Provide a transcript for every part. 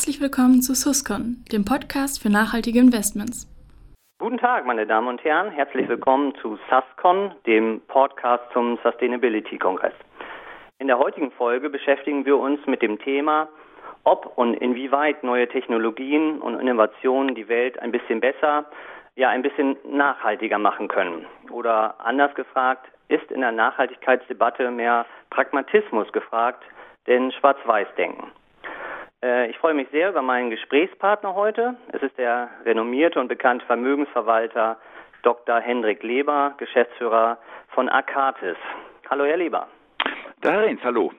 Herzlich willkommen zu Suscon, dem Podcast für nachhaltige Investments. Guten Tag, meine Damen und Herren. Herzlich willkommen zu SUSCON, dem Podcast zum Sustainability-Kongress. In der heutigen Folge beschäftigen wir uns mit dem Thema, ob und inwieweit neue Technologien und Innovationen die Welt ein bisschen besser, ja ein bisschen nachhaltiger machen können. Oder anders gefragt, ist in der Nachhaltigkeitsdebatte mehr Pragmatismus gefragt, denn Schwarz-Weiß-Denken. Äh, ich freue mich sehr über meinen Gesprächspartner heute. Es ist der renommierte und bekannte Vermögensverwalter Dr. Hendrik Leber, Geschäftsführer von Akatis. Hallo, Herr Leber. Da Herr Renz, hallo.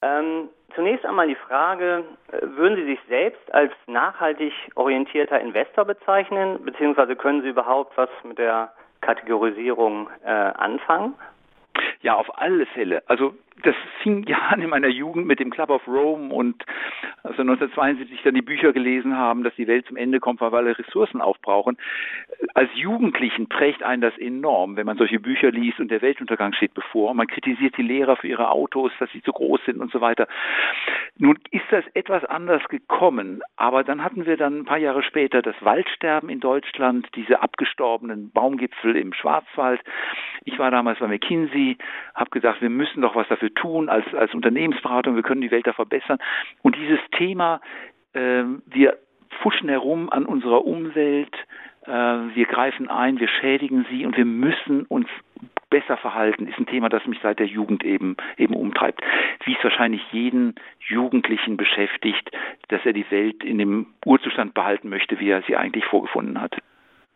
Ähm, zunächst einmal die Frage, äh, würden Sie sich selbst als nachhaltig orientierter Investor bezeichnen, beziehungsweise können Sie überhaupt was mit der Kategorisierung äh, anfangen? Ja, auf alle Fälle. Also das fing ja an in meiner Jugend mit dem Club of Rome und also 1972 dann die Bücher gelesen haben, dass die Welt zum Ende kommt, weil wir alle Ressourcen aufbrauchen. Als Jugendlichen prägt einen das enorm, wenn man solche Bücher liest und der Weltuntergang steht bevor. Man kritisiert die Lehrer für ihre Autos, dass sie zu groß sind und so weiter. Nun ist das etwas anders gekommen, aber dann hatten wir dann ein paar Jahre später das Waldsterben in Deutschland, diese abgestorbenen Baumgipfel im Schwarzwald. Ich war damals bei McKinsey, habe gesagt, wir müssen doch was dafür tun als, als Unternehmensberatung, wir können die Welt da verbessern. Und dieses Thema, äh, wir fuschen herum an unserer Umwelt, äh, wir greifen ein, wir schädigen sie und wir müssen uns besser verhalten, ist ein Thema, das mich seit der Jugend eben, eben umtreibt. Wie es wahrscheinlich jeden Jugendlichen beschäftigt, dass er die Welt in dem Urzustand behalten möchte, wie er sie eigentlich vorgefunden hat.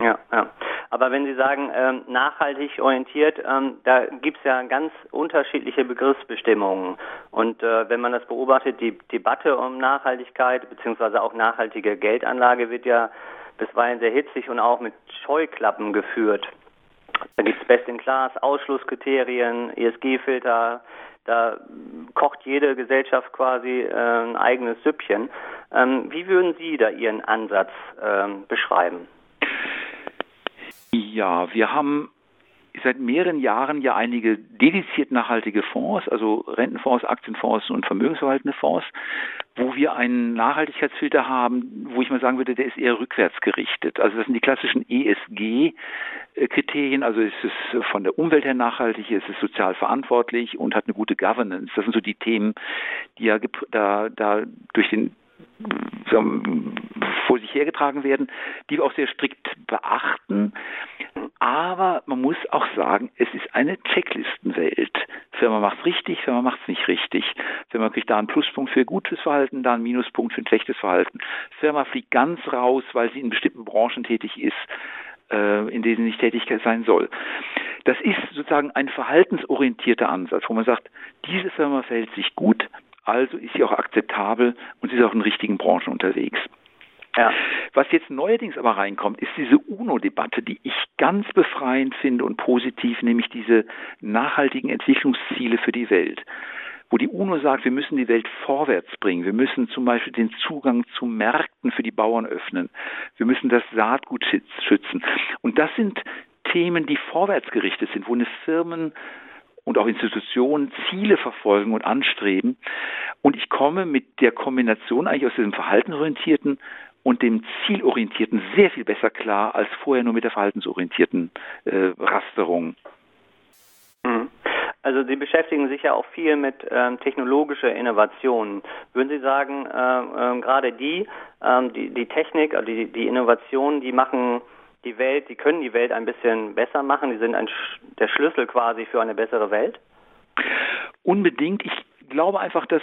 Ja, ja. Aber wenn Sie sagen, ähm, nachhaltig orientiert, ähm, da gibt es ja ganz unterschiedliche Begriffsbestimmungen. Und äh, wenn man das beobachtet, die Debatte um Nachhaltigkeit beziehungsweise auch nachhaltige Geldanlage wird ja bisweilen sehr hitzig und auch mit Scheuklappen geführt. Da gibt es Best in Class, Ausschlusskriterien, ESG-Filter, da kocht jede Gesellschaft quasi äh, ein eigenes Süppchen. Ähm, wie würden Sie da Ihren Ansatz ähm, beschreiben? Ja, wir haben seit mehreren Jahren ja einige dediziert nachhaltige Fonds, also Rentenfonds, Aktienfonds und vermögensverwaltende Fonds, wo wir einen Nachhaltigkeitsfilter haben, wo ich mal sagen würde, der ist eher rückwärts gerichtet. Also das sind die klassischen ESG-Kriterien, also ist es von der Umwelt her nachhaltig, ist es sozial verantwortlich und hat eine gute Governance. Das sind so die Themen, die ja da, da durch den vor sich hergetragen werden, die wir auch sehr strikt beachten. Aber man muss auch sagen, es ist eine Checklistenwelt. Firma macht es richtig, Firma macht es nicht richtig. Firma kriegt da einen Pluspunkt für gutes Verhalten, da einen Minuspunkt für ein schlechtes Verhalten. Firma fliegt ganz raus, weil sie in bestimmten Branchen tätig ist, äh, in denen sie nicht tätig sein soll. Das ist sozusagen ein verhaltensorientierter Ansatz, wo man sagt, diese Firma verhält sich gut, also ist sie auch akzeptabel und sie ist auch in richtigen Branchen unterwegs. Ja. Was jetzt neuerdings aber reinkommt, ist diese UNO-Debatte, die ich ganz befreiend finde und positiv, nämlich diese nachhaltigen Entwicklungsziele für die Welt wo die UNO sagt, wir müssen die Welt vorwärts bringen. Wir müssen zum Beispiel den Zugang zu Märkten für die Bauern öffnen. Wir müssen das Saatgut schützen. Und das sind Themen, die vorwärts gerichtet sind, wo eine Firmen und auch Institutionen Ziele verfolgen und anstreben. Und ich komme mit der Kombination eigentlich aus diesem verhaltensorientierten und dem zielorientierten sehr viel besser klar als vorher nur mit der verhaltensorientierten äh, Rasterung. Mhm. Also Sie beschäftigen sich ja auch viel mit ähm, technologischer Innovation. Würden Sie sagen, äh, äh, gerade die, ähm, die, die Technik, also die, die Innovationen, die machen die Welt, die können die Welt ein bisschen besser machen, die sind ein, der Schlüssel quasi für eine bessere Welt? Unbedingt. Ich glaube einfach, dass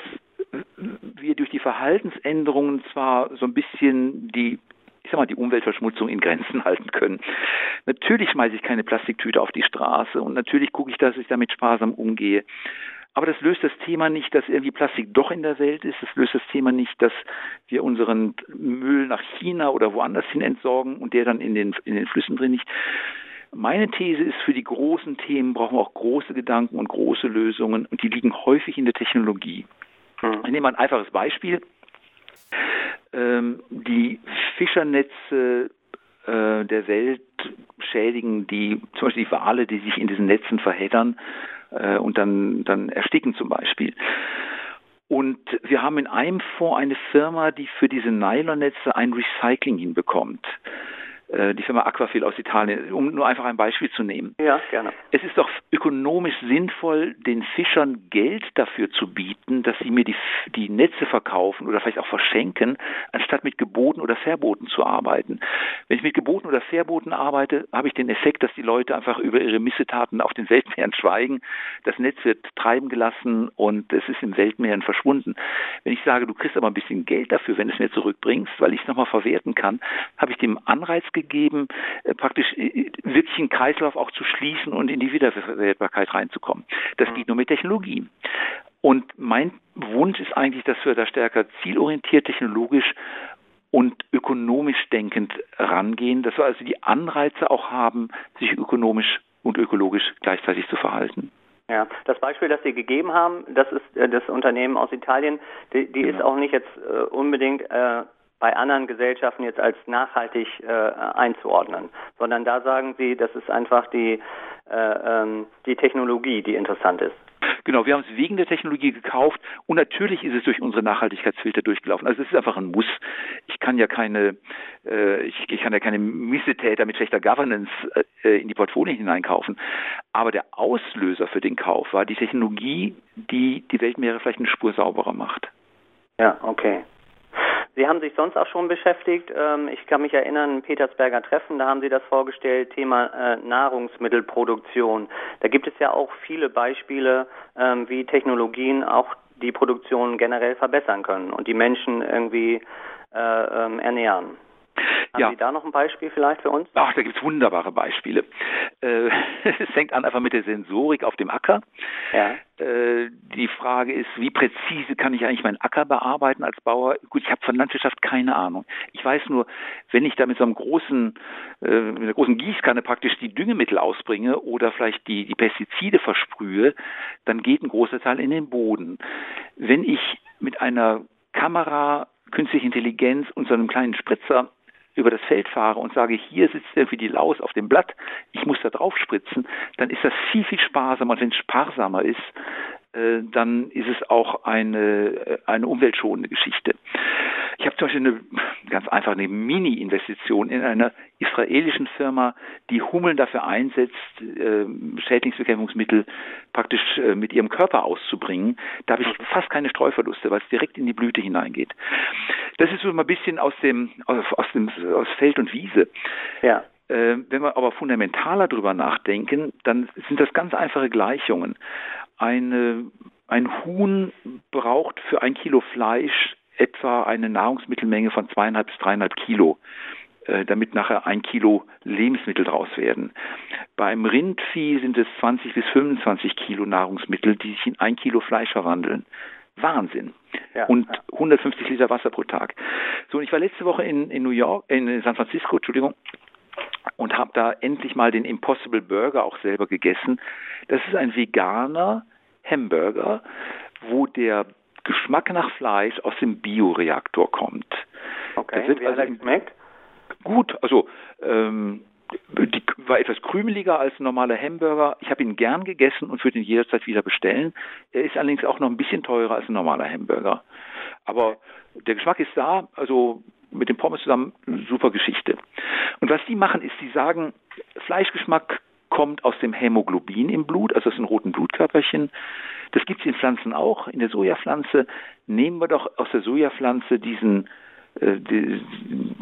wir durch die Verhaltensänderungen zwar so ein bisschen die ich sag mal, die Umweltverschmutzung in Grenzen halten können. Natürlich schmeiße ich keine Plastiktüte auf die Straße und natürlich gucke ich, dass ich damit sparsam umgehe. Aber das löst das Thema nicht, dass irgendwie Plastik doch in der Welt ist. Das löst das Thema nicht, dass wir unseren Müll nach China oder woanders hin entsorgen und der dann in den, in den Flüssen drin nicht. Meine These ist, für die großen Themen brauchen wir auch große Gedanken und große Lösungen und die liegen häufig in der Technologie. Hm. Ich nehme mal ein einfaches Beispiel. Ähm, die Fischernetze äh, der Welt schädigen die, zum Beispiel die Wale, die sich in diesen Netzen verheddern, äh, und dann, dann ersticken zum Beispiel. Und wir haben in einem Fonds eine Firma, die für diese Nylonnetze ein Recycling hinbekommt. Äh, die Firma Aquafil aus Italien, um nur einfach ein Beispiel zu nehmen. Ja, gerne. Es ist doch ökonomisch sinnvoll, den Fischern Geld dafür zu bieten, dass sie mir die, die Netze verkaufen oder vielleicht auch verschenken, anstatt mit Geboten oder Verboten zu arbeiten. Wenn ich mit Geboten oder Verboten arbeite, habe ich den Effekt, dass die Leute einfach über ihre Missetaten auf den Weltmeeren schweigen. Das Netz wird treiben gelassen und es ist im Weltmeeren verschwunden. Wenn ich sage, du kriegst aber ein bisschen Geld dafür, wenn du es mir zurückbringst, weil ich es nochmal verwerten kann, habe ich dem Anreiz gegeben, äh, praktisch äh, wirklich einen Kreislauf auch zu schließen und in die Wiederverwertbarkeit reinzukommen. Das geht nur mit Technologie. Und mein Wunsch ist eigentlich, dass wir da stärker zielorientiert, technologisch und ökonomisch denkend rangehen, dass wir also die Anreize auch haben, sich ökonomisch und ökologisch gleichzeitig zu verhalten. Ja, das Beispiel, das Sie gegeben haben, das ist äh, das Unternehmen aus Italien, die, die genau. ist auch nicht jetzt unbedingt bei anderen Gesellschaften jetzt als nachhaltig äh, einzuordnen, sondern da sagen Sie, das ist einfach die, äh, ähm, die Technologie, die interessant ist. Genau, wir haben es wegen der Technologie gekauft und natürlich ist es durch unsere Nachhaltigkeitsfilter durchgelaufen. Also es ist einfach ein Muss. Ich kann ja keine, äh, ich, ich, kann ja keine Missetäter mit schlechter Governance äh, in die Portfolien hineinkaufen. Aber der Auslöser für den Kauf war die Technologie, die die Weltmeere vielleicht eine Spur sauberer macht. Ja, okay. Sie haben sich sonst auch schon beschäftigt. Ähm, ich kann mich erinnern, Petersberger Treffen, da haben Sie das vorgestellt, Thema äh, Nahrungsmittelproduktion. Da gibt es ja auch viele Beispiele, ähm, wie Technologien auch die Produktion generell verbessern können und die Menschen irgendwie äh, ähm, ernähren. Haben ja. Sie da noch ein Beispiel vielleicht für uns? Ach, da gibt es wunderbare Beispiele. Äh, es fängt an einfach mit der Sensorik auf dem Acker. Ja. Äh, die Frage ist, wie präzise kann ich eigentlich meinen Acker bearbeiten als Bauer? Gut, ich habe von Landwirtschaft keine Ahnung. Ich weiß nur, wenn ich da mit so einem großen, äh, mit einer großen Gießkanne praktisch die Düngemittel ausbringe oder vielleicht die, die Pestizide versprühe, dann geht ein großer Teil in den Boden. Wenn ich mit einer Kamera, künstliche Intelligenz und so einem kleinen Spritzer über das Feld fahre und sage, hier sitzt irgendwie die Laus auf dem Blatt, ich muss da drauf spritzen, dann ist das viel, viel sparsamer. Und wenn es sparsamer ist, äh, dann ist es auch eine, äh, eine umweltschonende Geschichte. Ich habe zum Beispiel eine ganz einfach eine Mini-Investition in einer israelischen Firma, die Hummeln dafür einsetzt, äh, Schädlingsbekämpfungsmittel praktisch äh, mit ihrem Körper auszubringen. Da habe ich fast keine Streuverluste, weil es direkt in die Blüte hineingeht. Das ist so mal ein bisschen aus dem aus, aus dem aus Feld und Wiese. Ja. Äh, wenn wir aber fundamentaler drüber nachdenken, dann sind das ganz einfache Gleichungen. Eine, ein Huhn braucht für ein Kilo Fleisch etwa eine Nahrungsmittelmenge von zweieinhalb bis dreieinhalb Kilo, äh, damit nachher ein Kilo Lebensmittel draus werden. Beim Rindvieh sind es 20 bis 25 Kilo Nahrungsmittel, die sich in ein Kilo Fleisch verwandeln. Wahnsinn. Ja, und 150 Liter Wasser pro Tag. So, und ich war letzte Woche in, in New York, in San Francisco, Entschuldigung, und habe da endlich mal den Impossible Burger auch selber gegessen. Das ist ein veganer Hamburger, wo der Geschmack nach Fleisch aus dem Bioreaktor kommt. Okay, das wird wie also hat er geschmeckt? Gut, also ähm, die war etwas krümeliger als ein normaler Hamburger. Ich habe ihn gern gegessen und würde ihn jederzeit wieder bestellen. Er ist allerdings auch noch ein bisschen teurer als ein normaler Hamburger. Aber der Geschmack ist da, also mit dem Pommes zusammen, super Geschichte. Und was die machen, ist, die sagen, Fleischgeschmack kommt aus dem Hämoglobin im Blut, also aus den roten Blutkörperchen. Das gibt es in Pflanzen auch. In der Sojapflanze nehmen wir doch aus der Sojapflanze diesen äh, die,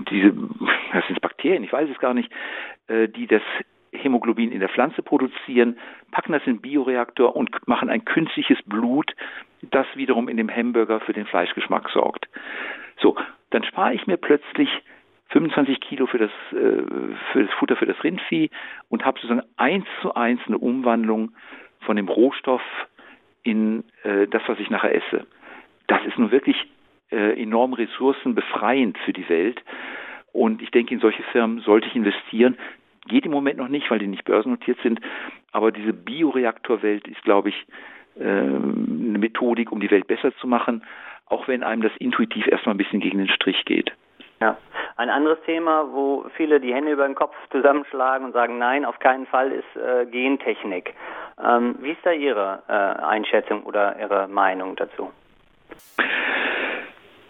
diese, das sind Bakterien, ich weiß es gar nicht, äh, die das Hämoglobin in der Pflanze produzieren, packen das in den Bioreaktor und machen ein künstliches Blut, das wiederum in dem Hamburger für den Fleischgeschmack sorgt. So, dann spare ich mir plötzlich 25 Kilo für das, äh, für das Futter für das Rindvieh und habe sozusagen eins zu eins eine Umwandlung von dem Rohstoff in äh, das, was ich nachher esse. Das ist nun wirklich äh, enorm ressourcenbefreiend für die Welt. Und ich denke, in solche Firmen sollte ich investieren. Geht im Moment noch nicht, weil die nicht börsennotiert sind. Aber diese Bioreaktorwelt ist, glaube ich, äh, eine Methodik, um die Welt besser zu machen, auch wenn einem das intuitiv erstmal ein bisschen gegen den Strich geht. Ja. Ein anderes Thema, wo viele die Hände über den Kopf zusammenschlagen und sagen, nein, auf keinen Fall, ist äh, Gentechnik. Ähm, wie ist da Ihre äh, Einschätzung oder Ihre Meinung dazu?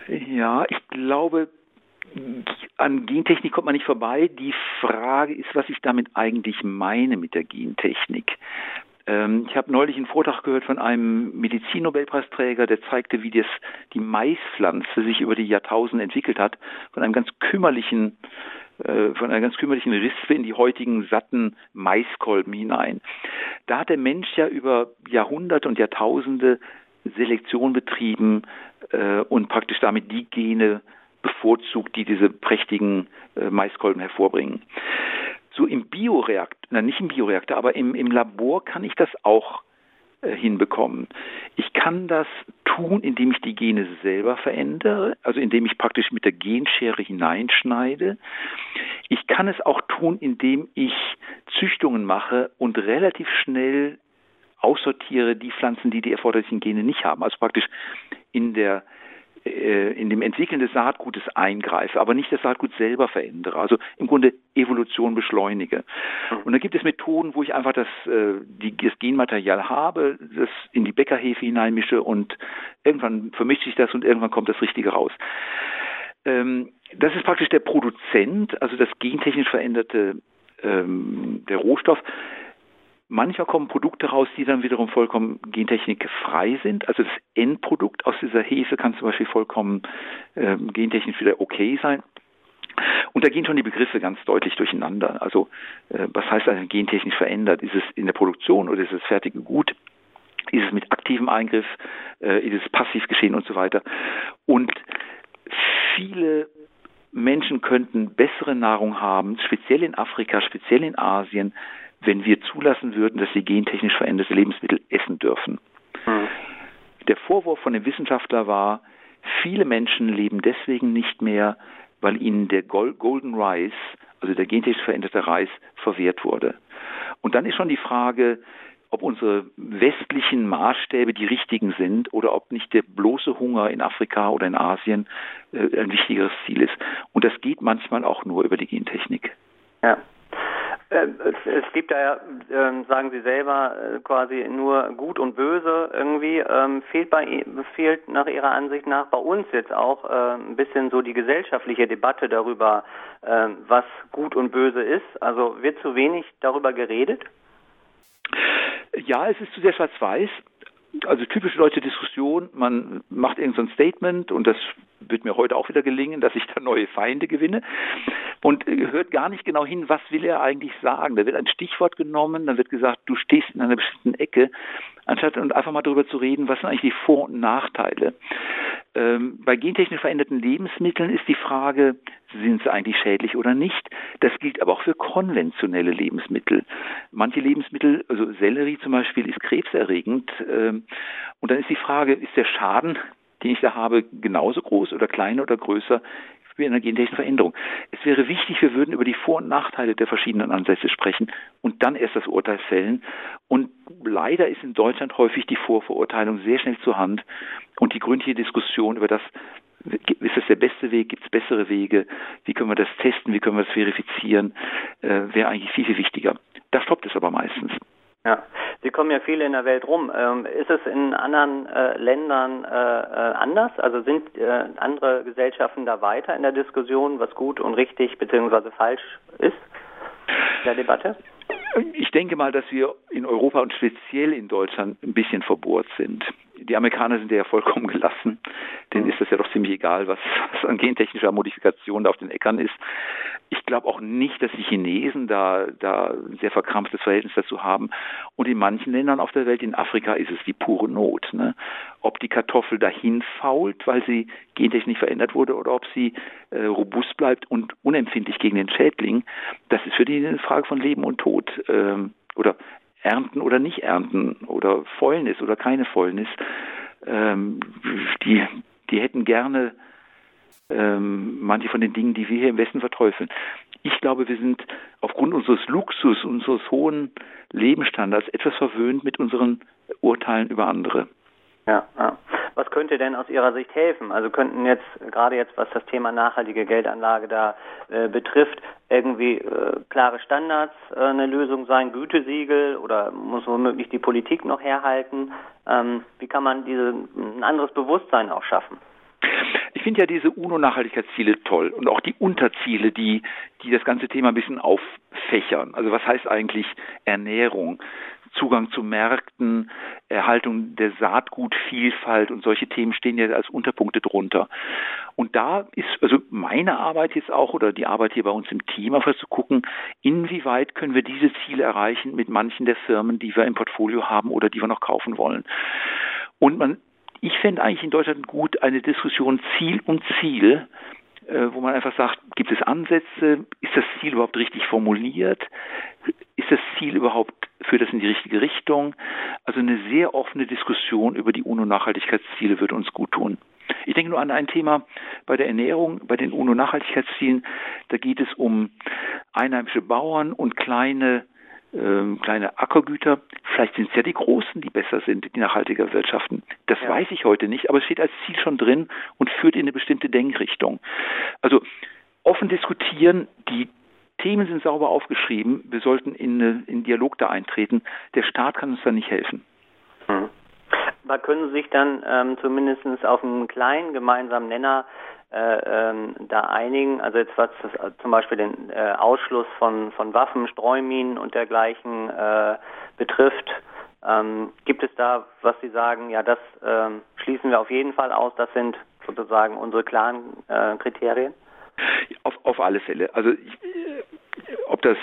Ja, ich glaube, an Gentechnik kommt man nicht vorbei. Die Frage ist, was ich damit eigentlich meine mit der Gentechnik. Ähm, ich habe neulich einen Vortrag gehört von einem Medizinnobelpreisträger, der zeigte, wie das, die Maispflanze sich über die Jahrtausende entwickelt hat, von einem ganz kümmerlichen äh, von einer ganz kümmerlichen Rispe in die heutigen satten Maiskolben hinein. Da hat der Mensch ja über Jahrhunderte und Jahrtausende Selektion betrieben äh, und praktisch damit die Gene bevorzugt, die diese prächtigen äh, Maiskolben hervorbringen. So im Bioreaktor, na nicht im Bioreaktor, aber im, im Labor kann ich das auch äh, hinbekommen. Ich kann das tun, indem ich die Gene selber verändere, also indem ich praktisch mit der Genschere hineinschneide. Ich kann es auch tun, indem ich Züchtungen mache und relativ schnell aussortiere die Pflanzen, die die erforderlichen Gene nicht haben. Also praktisch in der in dem Entwickeln des Saatgutes eingreife, aber nicht das Saatgut selber verändere. Also im Grunde Evolution beschleunige. Und da gibt es Methoden, wo ich einfach das, äh, die, das Genmaterial habe, das in die Bäckerhefe hineinmische und irgendwann vermischt sich das und irgendwann kommt das Richtige raus. Ähm, das ist praktisch der Produzent, also das gentechnisch veränderte ähm, der Rohstoff Manchmal kommen Produkte raus, die dann wiederum vollkommen gentechnikfrei sind. Also das Endprodukt aus dieser Hefe kann zum Beispiel vollkommen äh, gentechnisch wieder okay sein. Und da gehen schon die Begriffe ganz deutlich durcheinander. Also äh, was heißt also gentechnisch verändert? Ist es in der Produktion oder ist es fertige Gut? Ist es mit aktivem Eingriff? Äh, ist es passiv geschehen und so weiter? Und viele Menschen könnten bessere Nahrung haben, speziell in Afrika, speziell in Asien, wenn wir zulassen würden, dass sie gentechnisch veränderte Lebensmittel essen dürfen. Mhm. Der Vorwurf von dem Wissenschaftler war, viele Menschen leben deswegen nicht mehr, weil ihnen der Golden Rice, also der gentechnisch veränderte Reis, verwehrt wurde. Und dann ist schon die Frage, ob unsere westlichen Maßstäbe die richtigen sind oder ob nicht der bloße Hunger in Afrika oder in Asien äh, ein wichtigeres Ziel ist. Und das geht manchmal auch nur über die Gentechnik. Ja. Äh, es gibt da ja, ähm, sagen Sie selber, äh, quasi nur Gut und Böse irgendwie. Ähm, fehlt, bei, fehlt nach Ihrer Ansicht nach bei uns jetzt auch ein bisschen so die gesellschaftliche Debatte darüber, ähm, was Gut und Böse ist? Also wird zu wenig darüber geredet? Ja, es ist zu sehr schwarz-weiß also typische deutsche Diskussion, man macht irgendein so Statement und das wird mir heute auch wieder gelingen, dass ich da neue Feinde gewinne und hört gar nicht genau hin, was will er eigentlich sagen. Da wird ein Stichwort genommen, dann wird gesagt, du stehst in einer bestimmten Ecke, anstatt einfach mal darüber zu reden, was sind eigentlich die Vor- und Nachteile. Ähm, bei gentechnisch veränderten Lebensmitteln ist die Frage, sind sie eigentlich schädlich oder nicht? Das gilt aber auch für konventionelle Lebensmittel. Manche Lebensmittel, also Sellerie zum Beispiel, ist krebserregend. Ähm, und dann ist die Frage, ist der Schaden, den ich da habe, genauso groß oder kleiner oder größer wie einer gentechnischen Veränderung. Es wäre wichtig, wir würden über die Vor- und Nachteile der verschiedenen Ansätze sprechen und dann erst das Urteil fällen. Und leider ist in Deutschland häufig die Vorverurteilung sehr schnell zur Hand und die gründliche Diskussion über das, ist das der beste Weg, gibt es bessere Wege, wie können wir das testen, wie können wir das verifizieren, äh, wäre eigentlich viel, viel wichtiger. Da stoppt es aber meistens. Ja, Sie kommen ja viel in der Welt rum. Ähm, ist es in anderen äh, Ländern äh, äh, anders? Also sind äh, andere Gesellschaften da weiter in der Diskussion, was gut und richtig bzw. falsch ist in der Debatte? Ich denke mal, dass wir in Europa und speziell in Deutschland ein bisschen verbohrt sind die Amerikaner sind ja vollkommen gelassen. Denen ist es ja doch ziemlich egal, was, was an gentechnischer Modifikation da auf den Äckern ist. Ich glaube auch nicht, dass die Chinesen da, da ein sehr verkrampftes Verhältnis dazu haben. Und in manchen Ländern auf der Welt, in Afrika, ist es die pure Not. Ne? Ob die Kartoffel dahin fault, weil sie gentechnisch verändert wurde, oder ob sie äh, robust bleibt und unempfindlich gegen den Schädling, das ist für die eine Frage von Leben und Tod. Ähm, oder ernten oder nicht ernten oder Fäulnis oder keine Fäulnis. Ähm, die, die hätten gerne ähm, manche von den Dingen, die wir hier im Westen verteufeln. Ich glaube, wir sind aufgrund unseres Luxus, unseres hohen Lebensstandards etwas verwöhnt mit unseren Urteilen über andere. Ja, ja. Was könnte denn aus Ihrer Sicht helfen? Also könnten jetzt, gerade jetzt, was das Thema nachhaltige Geldanlage da äh, betrifft, irgendwie äh, klare Standards äh, eine Lösung sein, Gütesiegel oder muss womöglich die Politik noch herhalten? Ähm, wie kann man diese, ein anderes Bewusstsein auch schaffen? Ich finde ja diese UNO-Nachhaltigkeitsziele toll und auch die Unterziele, die, die das ganze Thema ein bisschen auffächern. Also was heißt eigentlich Ernährung? Zugang zu Märkten, Erhaltung der Saatgutvielfalt und solche Themen stehen ja als Unterpunkte drunter. Und da ist also meine Arbeit jetzt auch oder die Arbeit hier bei uns im Team einfach zu gucken, inwieweit können wir diese Ziele erreichen mit manchen der Firmen, die wir im Portfolio haben oder die wir noch kaufen wollen. Und man ich fände eigentlich in Deutschland gut eine Diskussion Ziel und Ziel, wo man einfach sagt, gibt es Ansätze? Ist das Ziel überhaupt richtig formuliert? Ist das Ziel überhaupt, führt das in die richtige Richtung? Also eine sehr offene Diskussion über die UNO-Nachhaltigkeitsziele würde uns gut tun. Ich denke nur an ein Thema bei der Ernährung, bei den UNO-Nachhaltigkeitszielen. Da geht es um einheimische Bauern und kleine ähm, kleine Ackergüter. Vielleicht sind es ja die Großen, die besser sind, die nachhaltiger wirtschaften. Das ja. weiß ich heute nicht, aber es steht als Ziel schon drin und führt in eine bestimmte Denkrichtung. Also offen diskutieren, die Themen sind sauber aufgeschrieben, wir sollten in, eine, in Dialog da eintreten. Der Staat kann uns da nicht helfen. Hm. Aber können Sie sich dann ähm, zumindest auf einen kleinen gemeinsamen Nenner äh, ähm, da einigen. Also jetzt was äh, zum Beispiel den äh, Ausschluss von, von Waffen, Streuminen und dergleichen äh, betrifft. Ähm, gibt es da, was Sie sagen, ja, das ähm, schließen wir auf jeden Fall aus, das sind sozusagen unsere klaren äh, Kriterien? Auf, auf alle Fälle. Also ich, äh, ob das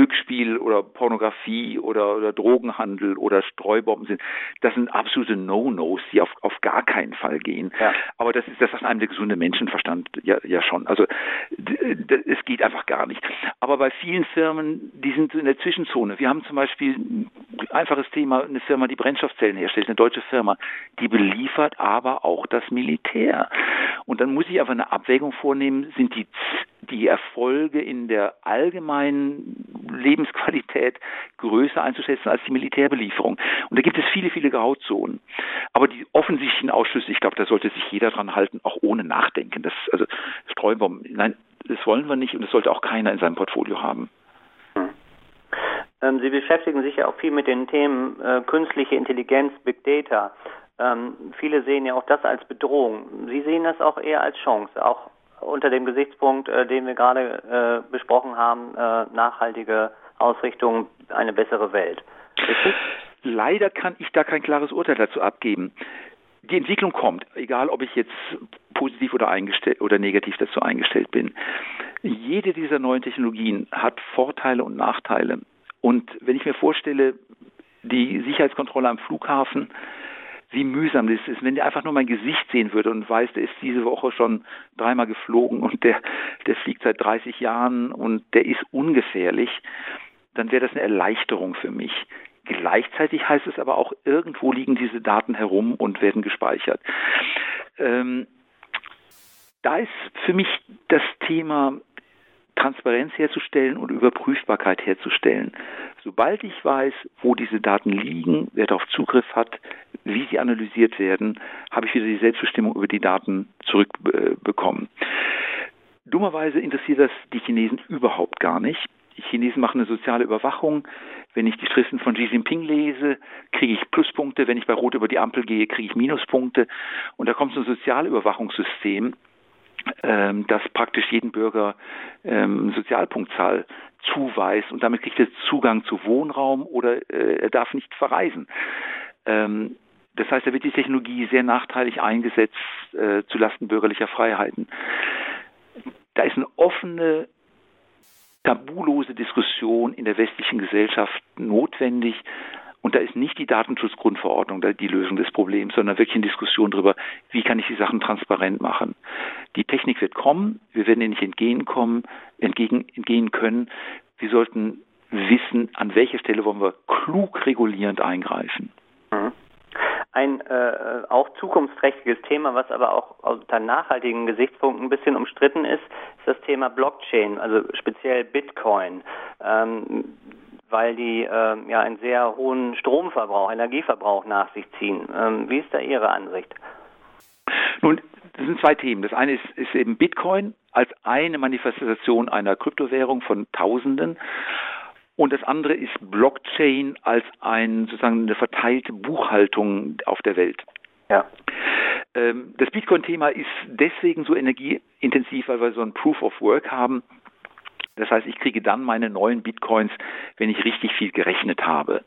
Glücksspiel oder Pornografie oder, oder Drogenhandel oder Streubomben sind, das sind absolute No-Nos, die auf, auf gar keinen Fall gehen. Ja. Aber das ist das sagt einem der gesunde Menschenverstand ja, ja schon. Also es geht einfach gar nicht. Aber bei vielen Firmen, die sind in der Zwischenzone. Wir haben zum Beispiel ein einfaches Thema, eine Firma, die Brennstoffzellen herstellt, eine deutsche Firma, die beliefert aber auch das Militär. Und dann muss ich einfach eine Abwägung vornehmen, sind die die Erfolge in der allgemeinen Lebensqualität größer einzuschätzen als die Militärbelieferung. Und da gibt es viele, viele Grauzonen. Aber die offensichtlichen Ausschlüsse, ich glaube, da sollte sich jeder dran halten, auch ohne Nachdenken. Das, also Streubomben, nein, das wollen wir nicht und das sollte auch keiner in seinem Portfolio haben. Hm. Ähm, Sie beschäftigen sich ja auch viel mit den Themen äh, künstliche Intelligenz, Big Data. Ähm, viele sehen ja auch das als Bedrohung. Sie sehen das auch eher als Chance, auch unter dem Gesichtspunkt, äh, den wir gerade äh, besprochen haben, äh, nachhaltige Ausrichtung, eine bessere Welt. Leider kann ich da kein klares Urteil dazu abgeben. Die Entwicklung kommt, egal ob ich jetzt positiv oder, oder negativ dazu eingestellt bin. Jede dieser neuen Technologien hat Vorteile und Nachteile. Und wenn ich mir vorstelle, die Sicherheitskontrolle am Flughafen wie mühsam das ist. Wenn der einfach nur mein Gesicht sehen würde und weiß, der ist diese Woche schon dreimal geflogen und der, der fliegt seit 30 Jahren und der ist ungefährlich, dann wäre das eine Erleichterung für mich. Gleichzeitig heißt es aber auch, irgendwo liegen diese Daten herum und werden gespeichert. Ähm, da ist für mich das Thema Transparenz herzustellen und Überprüfbarkeit herzustellen. Sobald ich weiß, wo diese Daten liegen, wer darauf Zugriff hat, wie sie analysiert werden, habe ich wieder die Selbstbestimmung über die Daten zurückbekommen. Dummerweise interessiert das die Chinesen überhaupt gar nicht. Die Chinesen machen eine soziale Überwachung. Wenn ich die Schriften von Xi Jinping lese, kriege ich Pluspunkte. Wenn ich bei Rot über die Ampel gehe, kriege ich Minuspunkte. Und da kommt so ein Sozialüberwachungssystem, ähm, das praktisch jeden Bürger ähm, Sozialpunktzahl zuweist und damit kriegt er Zugang zu Wohnraum oder äh, er darf nicht verreisen. Ähm, das heißt, da wird die Technologie sehr nachteilig eingesetzt äh, zulasten bürgerlicher Freiheiten. Da ist eine offene, tabulose Diskussion in der westlichen Gesellschaft notwendig, und da ist nicht die Datenschutzgrundverordnung die Lösung des Problems, sondern wirklich eine Diskussion darüber, wie kann ich die Sachen transparent machen. Die Technik wird kommen, wir werden ihr nicht entgehen kommen, entgegen, entgehen können. Wir sollten wissen, an welcher Stelle wollen wir klug regulierend eingreifen. Mhm. Ein äh, auch zukunftsträchtiges Thema, was aber auch unter nachhaltigen Gesichtspunkten ein bisschen umstritten ist, ist das Thema Blockchain, also speziell Bitcoin. Ähm, weil die äh, ja einen sehr hohen Stromverbrauch, Energieverbrauch nach sich ziehen. Ähm, wie ist da Ihre Ansicht? Nun, das sind zwei Themen. Das eine ist, ist eben Bitcoin als eine Manifestation einer Kryptowährung von Tausenden. Und das andere ist Blockchain als ein, sozusagen eine verteilte Buchhaltung auf der Welt. Ja. Ähm, das Bitcoin-Thema ist deswegen so energieintensiv, weil wir so ein Proof of Work haben. Das heißt, ich kriege dann meine neuen Bitcoins, wenn ich richtig viel gerechnet habe.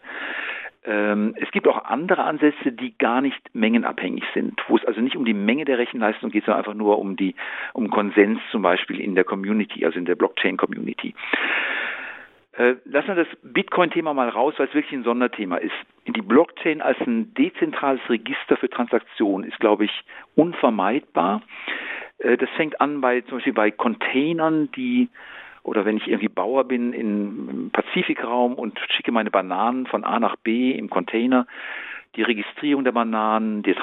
Ähm, es gibt auch andere Ansätze, die gar nicht mengenabhängig sind, wo es also nicht um die Menge der Rechenleistung geht, sondern einfach nur um die um Konsens zum Beispiel in der Community, also in der Blockchain-Community. Äh, lassen wir das Bitcoin-Thema mal raus, weil es wirklich ein Sonderthema ist. Die Blockchain als ein dezentrales Register für Transaktionen ist, glaube ich, unvermeidbar. Äh, das fängt an bei zum Beispiel bei Containern, die oder wenn ich irgendwie Bauer bin im Pazifikraum und schicke meine Bananen von A nach B im Container, die Registrierung der Bananen, des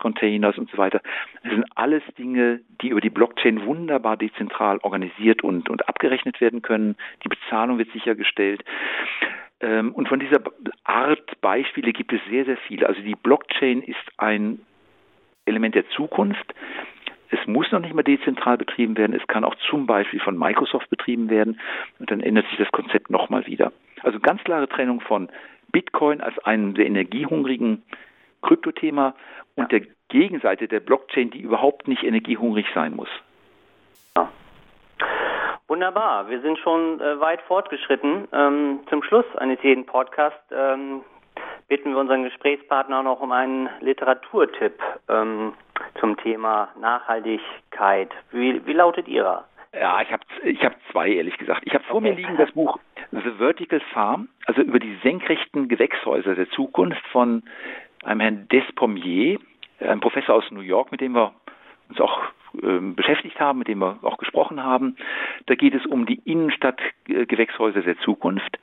Containers und so weiter. Das sind alles Dinge, die über die Blockchain wunderbar dezentral organisiert und, und abgerechnet werden können. Die Bezahlung wird sichergestellt. Ähm, und von dieser Art Beispiele gibt es sehr, sehr viele. Also die Blockchain ist ein Element der Zukunft. Es muss noch nicht mal dezentral betrieben werden. Es kann auch zum Beispiel von Microsoft betrieben werden. Und dann ändert sich das Konzept nochmal wieder. Also ganz klare Trennung von Bitcoin als einem der energiehungrigen Kryptothema und ja. der Gegenseite der Blockchain, die überhaupt nicht energiehungrig sein muss. Ja. Wunderbar, wir sind schon äh, weit fortgeschritten. Ähm, zum Schluss eines jeden Podcasts ähm, bitten wir unseren Gesprächspartner noch um einen Literaturtipp ähm, zum Thema Nachhaltigkeit. Wie, wie lautet Ihrer? Ja, ich habe ich hab zwei, ehrlich gesagt. Ich habe vor okay. mir liegen das Buch The Vertical Farm, also über die senkrechten Gewächshäuser der Zukunft von einem Herrn Despommier, einem Professor aus New York, mit dem wir uns auch äh, beschäftigt haben, mit dem wir auch gesprochen haben. Da geht es um die Innenstadtgewächshäuser der Zukunft.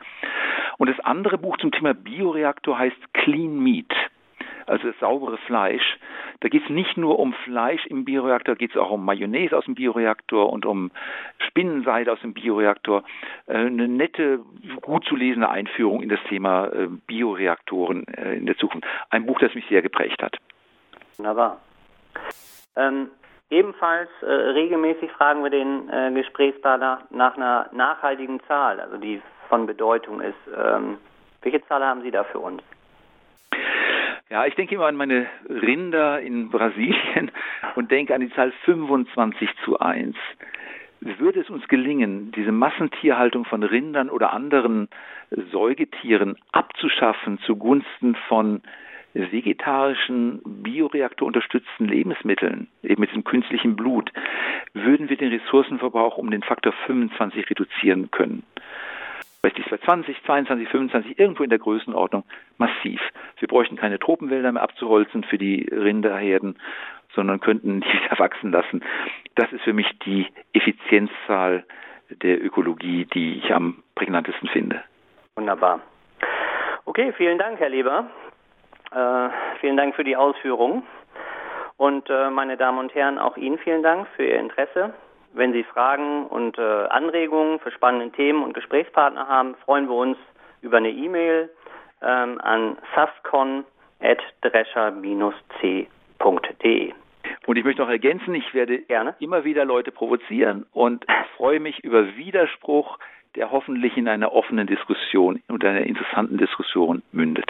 Und das andere Buch zum Thema Bioreaktor heißt Clean Meat also das saubere Fleisch. Da geht es nicht nur um Fleisch im Bioreaktor, geht es auch um Mayonnaise aus dem Bioreaktor und um Spinnenseide aus dem Bioreaktor. Äh, eine nette, gut zu lesende Einführung in das Thema äh, Bioreaktoren äh, in der Zukunft. Ein Buch, das mich sehr geprägt hat. Wunderbar. Ähm, ebenfalls äh, regelmäßig fragen wir den äh, Gesprächspartner nach einer nachhaltigen Zahl, also die von Bedeutung ist. Ähm, welche Zahl haben Sie da für uns? Ja, ich denke immer an meine Rinder in Brasilien und denke an die Zahl 25 zu 1. Würde es uns gelingen, diese Massentierhaltung von Rindern oder anderen Säugetieren abzuschaffen zugunsten von vegetarischen, bioreaktorunterstützten Lebensmitteln, eben mit diesem künstlichen Blut, würden wir den Ressourcenverbrauch um den Faktor 25 reduzieren können weiß ich, 20, 22, 25, irgendwo in der Größenordnung massiv. Wir bräuchten keine Tropenwälder mehr abzuholzen für die Rinderherden, sondern könnten die wieder wachsen lassen. Das ist für mich die Effizienzzahl der Ökologie, die ich am prägnantesten finde. Wunderbar. Okay, vielen Dank, Herr Leber. Äh, vielen Dank für die Ausführungen. Und äh, meine Damen und Herren, auch Ihnen vielen Dank für Ihr Interesse. Wenn Sie Fragen und äh, Anregungen für spannende Themen und Gesprächspartner haben, freuen wir uns über eine E-Mail ähm, an sascon.drescher-c.de. Und ich möchte noch ergänzen, ich werde Gerne. immer wieder Leute provozieren und freue mich über Widerspruch, der hoffentlich in einer offenen Diskussion und einer interessanten Diskussion mündet.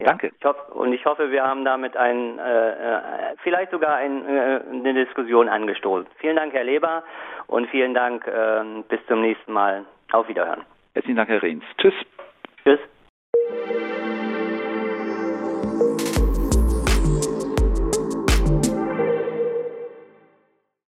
Ja, Danke. Ich hoffe, und ich hoffe, wir haben damit ein, äh, äh, vielleicht sogar ein, äh, eine Diskussion angestoßen. Vielen Dank, Herr Leber, und vielen Dank. Äh, bis zum nächsten Mal. Auf Wiederhören. Herzlichen Dank, Herr Rehns. Tschüss. Tschüss.